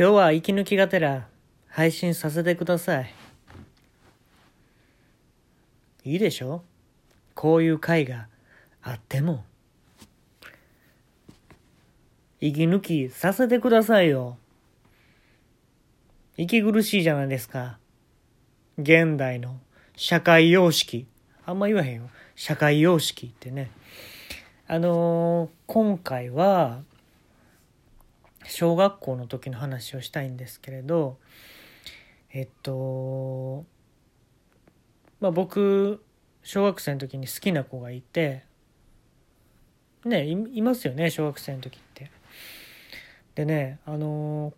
今日は息抜きがてら配信させてください。いいでしょ？こういう会があっても。息抜きさせてくださいよ。息苦しいじゃないですか。現代の社会様式。あんま言わへんよ。社会様式ってね。あのー今回は、小学校の時の話をしたいんですけれど、えっと、まあ僕、小学生の時に好きな子がいて、ね、いいますよね、小学生の時って。でね、あの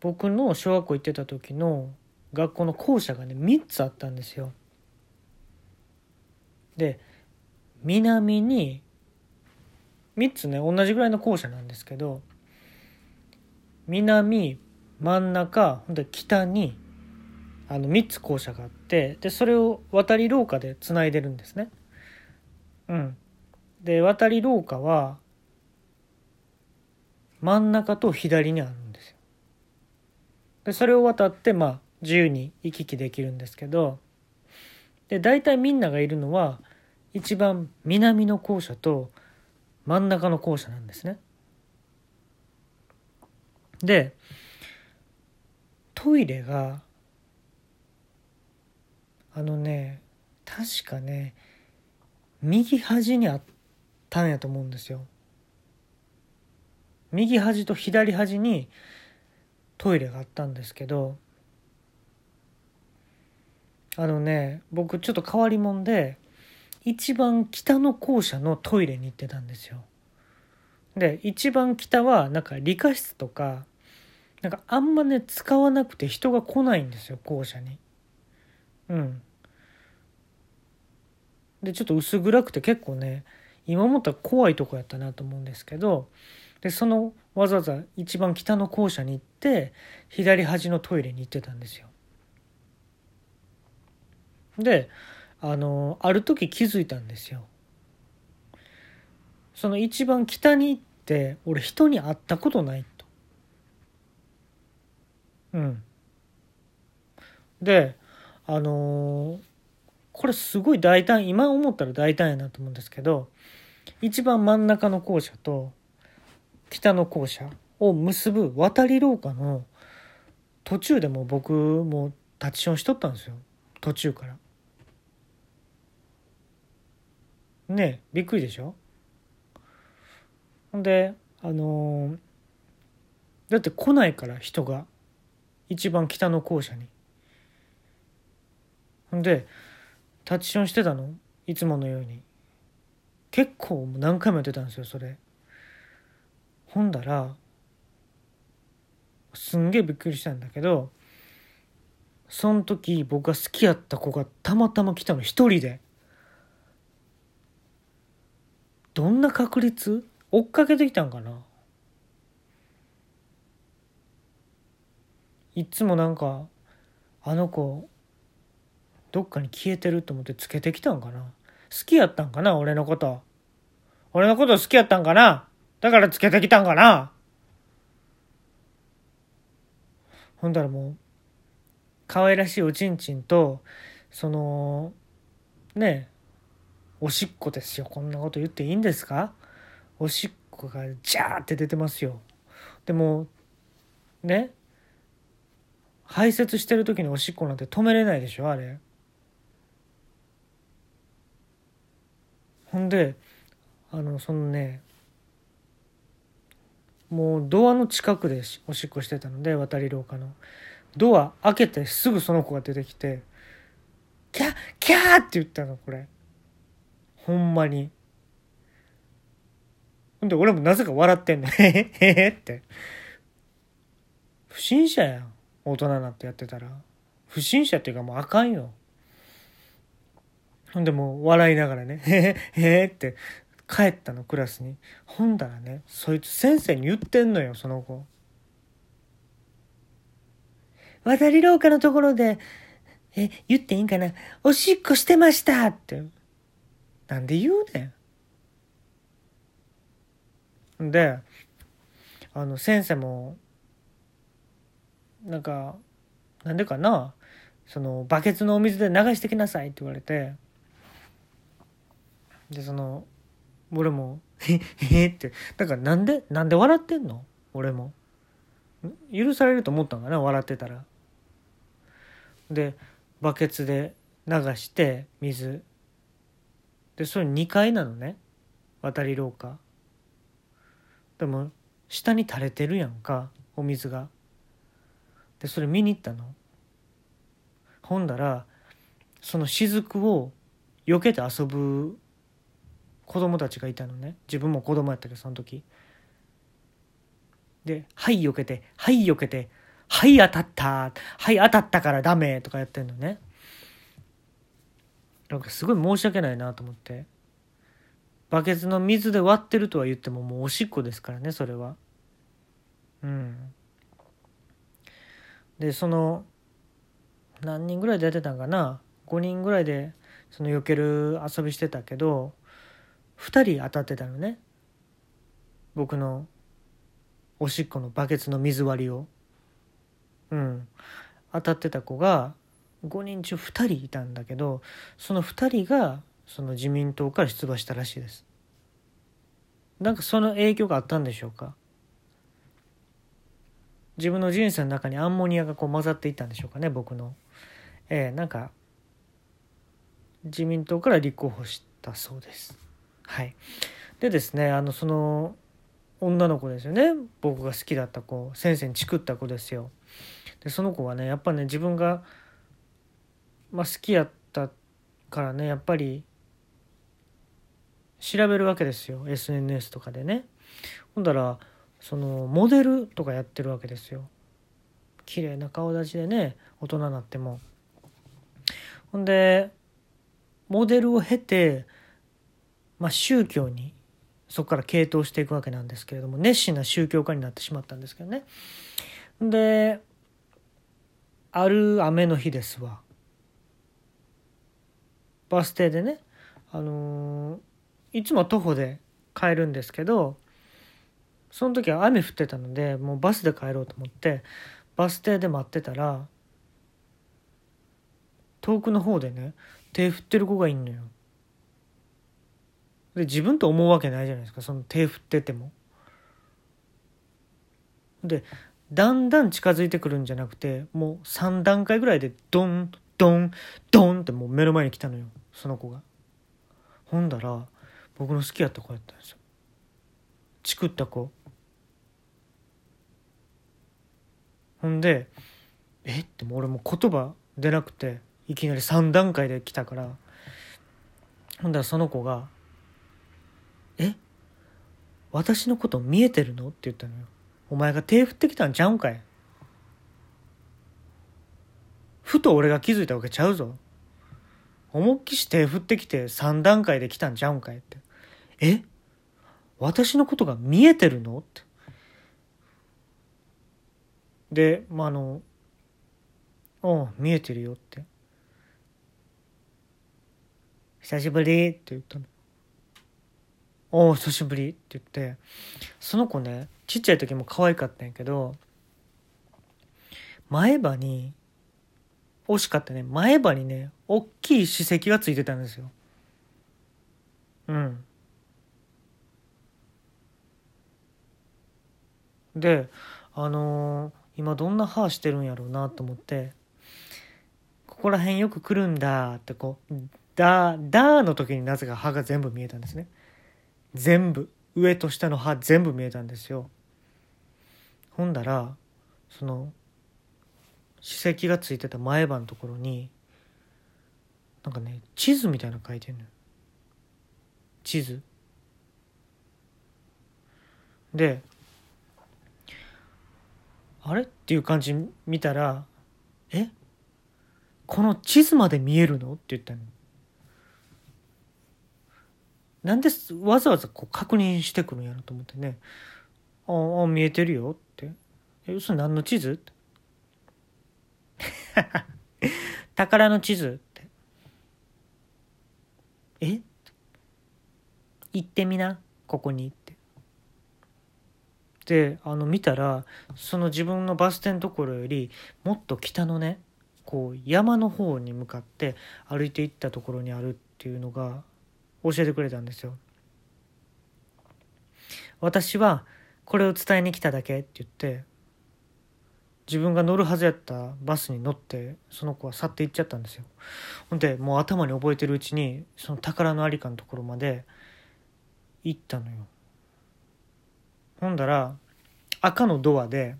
僕の小学校行ってた時の学校の校舎がね、3つあったんですよ。で、南に、3つね、同じぐらいの校舎なんですけど、南、真ん中、ほんで北に、あの、3つ校舎があって、で、それを渡り廊下でつないでるんですね。うん。で、渡り廊下は、真ん中と左にあるんですよ。で、それを渡って、まあ、自由に行き来できるんですけど、で、大体みんながいるのは、一番南の校舎と真ん中の校舎なんですね。で、トイレが、あのね、確かね、右端にあったんやと思うんですよ。右端と左端にトイレがあったんですけど、あのね、僕ちょっと変わり者で、一番北の校舎のトイレに行ってたんですよ。で、一番北はなんか理科室とか、なんかあんまね、使わなくて人が来ないんですよ、校舎に。うん。で、ちょっと薄暗くて結構ね、今思ったら怖いとこやったなと思うんですけど、で、そのわざわざ一番北の校舎に行って、左端のトイレに行ってたんですよ。で、あの、ある時気づいたんですよ。その一番北に行って、俺人に会ったことないと。うん。で、あのーこれすごい大胆、今思ったら大胆やなと思うんですけど、一番真ん中の校舎と北の校舎を結ぶ渡り廊下の途中でも僕も立ちションしとったんですよ。途中から。ねえびっくりでしょ？ほんであのーだって来ないから人が一番北の校舎に。ほんでタッチションしてたの？いつものように。結構何回もやってたんですよそれ。ほんだらすんげえびっくりしたんだけどその時僕が好きやった子がたまたま来たの一人で。どんな確率？追っかけてきたんかな？いつもなんかあの子どっかに消えてると思ってつけてきたんかな？好きやったんかな？俺のこと。俺のこと好きやったんかな？だからつけてきたんかな？ほんだらもう可愛らしいおちんちんとそのねおしっこですよ。こんなこと言っていいんですか？おしっこがジャーって出てますよ。でもね排泄してる時におしっこなんて止めれないでしょあれ。ほんであのそのねもうドアの近くでおしっこしてたので渡り廊下の。ドア開けてすぐその子が出てきて「キャッキャー!」って言ったのこれ。ほんまに。ほんで俺もなぜか笑ってんねんへへへへって。不審者やん。大人になってやってたら不審者っていうかもうあかんよほんでもう笑いながらね、へへへって帰ったのクラスに。ほんだらね、そいつ先生に言ってんのよ、その子。渡り廊下のところで、え、言っていいんかな？おしっこしてましたって。なんで言うねん。で、あの、先生も、なんかなんでかな？そのバケツのお水で流してきなさいって言われて。でその俺も「へへって。だからなんで？なんで笑ってんの？俺も。許されると思ったんかな？笑ってたら。でバケツで流して水。でそれ2階なのね。渡り廊下。でも下に垂れてるやんかお水が。でそれ見に行ったの。ほんだらその雫を避けて遊ぶ子供たちがいたのね。自分も子供やったけどその時。で「はい避けてはい避けてはい当たったはい当たったからダメ」とかやってんのね。なんかすごい申し訳ないなと思って。バケツの水で割ってるとは言ってももうおしっこですからねそれはうんでその何人ぐらいでやってたんかな？5人ぐらいでその避ける遊びしてたけど2人当たってたのね。僕のおしっこのバケツの水割りを。うん。当たってた子が5人中2人いたんだけどその2人がその自民党から出馬したらしいです。なんかその影響があったんでしょうか？自分の人生の中にアンモニアがこう混ざっていったんでしょうかね僕の。えー、なんか自民党から立候補したそうです。はい。でですねあのその女の子ですよね。僕が好きだった子先生にチクった子ですよ。でその子はねやっぱね自分が、まあ、好きやったからねやっぱり調べるわけですよ。SNS とかでね。ほんだらそのモデルとかやってるわけですよ。綺麗な顔立ちでね大人になっても。ほんでモデルを経て、まあ、宗教にそこから傾倒していくわけなんですけれども熱心な宗教家になってしまったんですけどね。である雨の日ですわ。バス停でねあのー、いつも徒歩で帰るんですけどその時は雨降ってたのでもうバスで帰ろうと思ってバス停で待ってたら遠くの方でね手振ってる子がいんのよ。で自分と思うわけないじゃないですかその手振ってても。でだんだん近づいてくるんじゃなくてもう3段階ぐらいでドンドンドンってもう目の前に来たのよその子が。ほんだら僕の好きやった子やったんですよ。チクった子。ほんでえ？っても俺も言葉出なくていきなり3段階で来たからほんだらその子が「え？私のこと見えてるの?」って言ったのよ。お前が手振ってきたんちゃうんかい？ふと俺が気づいたわけちゃうぞ。思いっきし手振ってきて3段階で来たんちゃうんかいって。え？私のことが見えてるの？って。で、まあ、あの、おう、見えてるよって。久しぶりって言ったの。おお、久しぶりって言って、その子ね、ちっちゃい時も可愛かったんやけど、前歯に、惜しかったね、前歯にね、大きい歯石がついてたんですよ。うん。で、あのー、今どんな歯してるんやろうなと思って、ここら辺よく来るんだってこう、だ、だの時になぜか歯が全部見えたんですね。全部。上と下の歯全部見えたんですよ。ほんだら、その、歯石がついてた前歯のところに、なんかね、地図みたいなの書いてんのよ。地図。で、あれ？っていう感じ見たら、え？この地図まで見えるの？って言ったの。なんでわざわざこう確認してくるんやろと思ってね「ああ見えてるよ」って「え嘘何の地図?」「宝の地図」って「え？行ってみなここに」であの見たらその自分のバス停のところよりもっと北のねこう山の方に向かって歩いていったところにあるっていうのが教えてくれたんですよ。私はこれを伝えに来ただけって言って自分が乗るはずやったバスに乗ってその子は去っていっちゃったんですよ。ほんでもう頭に覚えてるうちにその宝の在りかのところまで行ったのよ。ほんだら赤のドアで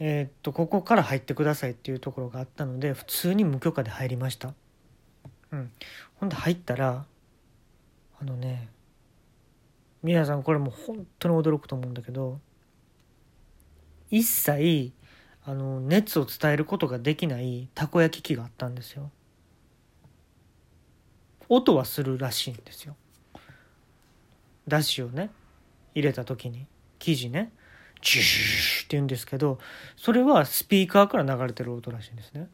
えー、っとここから入ってくださいっていうところがあったので普通に無許可で入りました。うん。ほんで入ったらあのね皆さんこれもう本当に驚くと思うんだけど一切あの熱を伝えることができないたこ焼き器があったんですよ。音はするらしいんですよ。だしをね入れた時に生地ねジューって言うんですけどそれはスピーカーから流れてる音らしいんですね。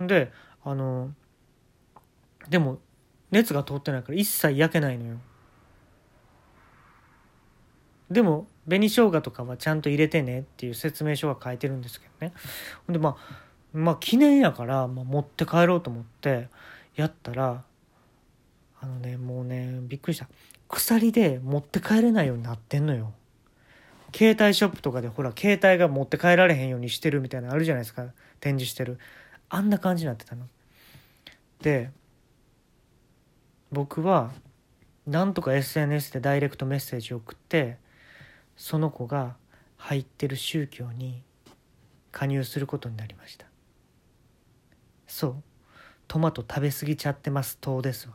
であのでも熱が通ってないから一切焼けないのよ。でも紅生姜とかはちゃんと入れてねっていう説明書が書いてるんですけどね。でまあまあ記念やから、まあ、持って帰ろうと思ってやったらあのねもうねびっくりした。鎖で持って帰れないようになってんのよ。携帯ショップとかでほら携帯が持って帰られへんようにしてるみたいなのあるじゃないですか。展示してる。あんな感じになってたの。で僕はなんとか SNS でダイレクトメッセージを送ってその子が入ってる宗教に加入することになりました。そう。トマト食べ過ぎちゃってます。糖ですわ。